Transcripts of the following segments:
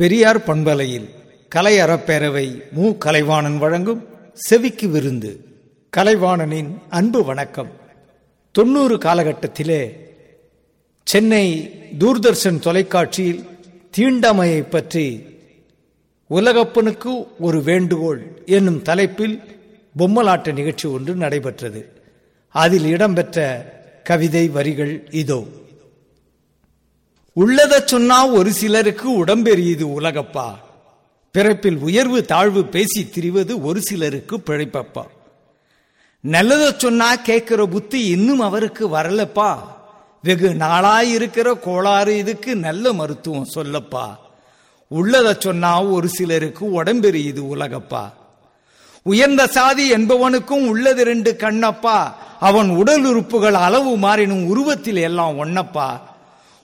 பெரியார் பண்பலையில் கலை அறப்பேரவை மு. கலைவாணன் வழங்கும் செவிக்கு விருந்து. கலைவாணனின் அன்பு வணக்கம். தொண்ணூறு காலகட்டத்திலே சென்னை தூர்தர்ஷன் தொலைக்காட்சியில் தீண்டாமையை பற்றி உலகப்பனுக்கு ஒரு வேண்டுகோள் என்னும் தலைப்பில் பொம்மலாட்ட நிகழ்ச்சி ஒன்று நடைபெற்றது. அதில் இடம்பெற்ற கவிதை வரிகள் இதோ. உள்ளத சொன்னா ஒரு சிலருக்கு உடம்பெரியுது உலகப்பா. பிறப்பில் உயர்வு தாழ்வு பேசி திரிவது ஒரு சிலருக்கு பிழைப்பப்பா. நல்லத சொன்னா கேட்கிற புத்தி இன்னும் அவருக்கு வரலப்பா. வெகு நாளாயிருக்கிற கோளாறு இதுக்கு நல்ல மருத்துவம் சொல்லப்பா. உள்ளத சொன்னா ஒரு சிலருக்கு உடம்பெரியுது உலகப்பா. உயர்ந்த சாதி என்பவனுக்கும் உள்ளது ரெண்டு கண்ணப்பா. அவன் உடல் உறுப்புகள் அளவு மாறினும் உருவத்தில் எல்லாம் ஒன்னப்பா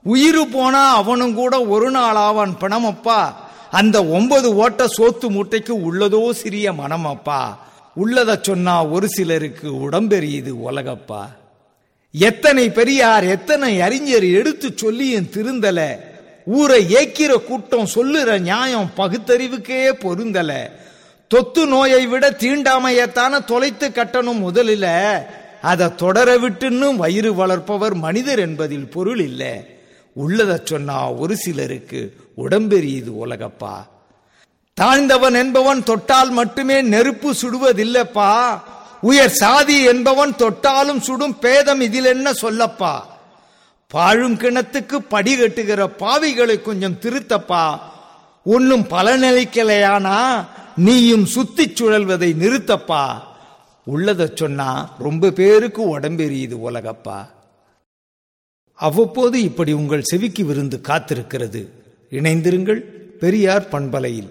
உயிர் போனா அவனும் கூட ஒரு நாள் ஆவான் பணமப்பா. அந்த ஒன்பது ஓட்ட சோத்து மூட்டைக்கு உள்ளதோ சிறிய மனமப்பா. உள்ளத சொன்னா ஒரு சிலருக்கு உடம்பெரியுது உலகப்பா. எத்தனை பெரியார் எத்தனை அறிஞர் எடுத்து சொல்லியும் திருந்தல. ஊரை ஏக்கிற கூட்டம் சொல்லுற நியாயம் பகுத்தறிவுக்கே பொருந்தல. தொத்து நோயை விட தீண்டாமையத்தான தொலைத்து கட்டணும் முதலில். அதை தொடர விட்டுன்னு வயிறு வளர்ப்பவர் மனிதர் என்பதில் பொருள் இல்லை. உள்ளத சொன்னா ஒரு சிலருக்கு உடம்பெரியுது உலகப்பா. தாழ்ந்தவன் என்பவன் தொட்டால் மட்டுமே நெருப்பு சுடுவதில்லப்பா. உயர் சாதி என்பவன் தொட்டாலும் சுடும் பேதம் இதில் என்ன சொல்லப்பா. பாழும் கிணத்துக்கு படி கட்டுகிற பாவிகளை கொஞ்சம் திருத்தப்பா. ஒன்னும் பலனளிக்கலையானா? நீயும் சுத்தி சுழல்வதை நிறுத்தப்பா. உள்ளத சொன்னா ரொம்ப பேருக்கு உடம்பெரியுது உலகப்பா. அவ்வப்போது இப்படி உங்கள் செவிக்கு விருந்து காத்திருக்கிறது. இணைந்திருங்கள் பெரியார் பண்பலையில்.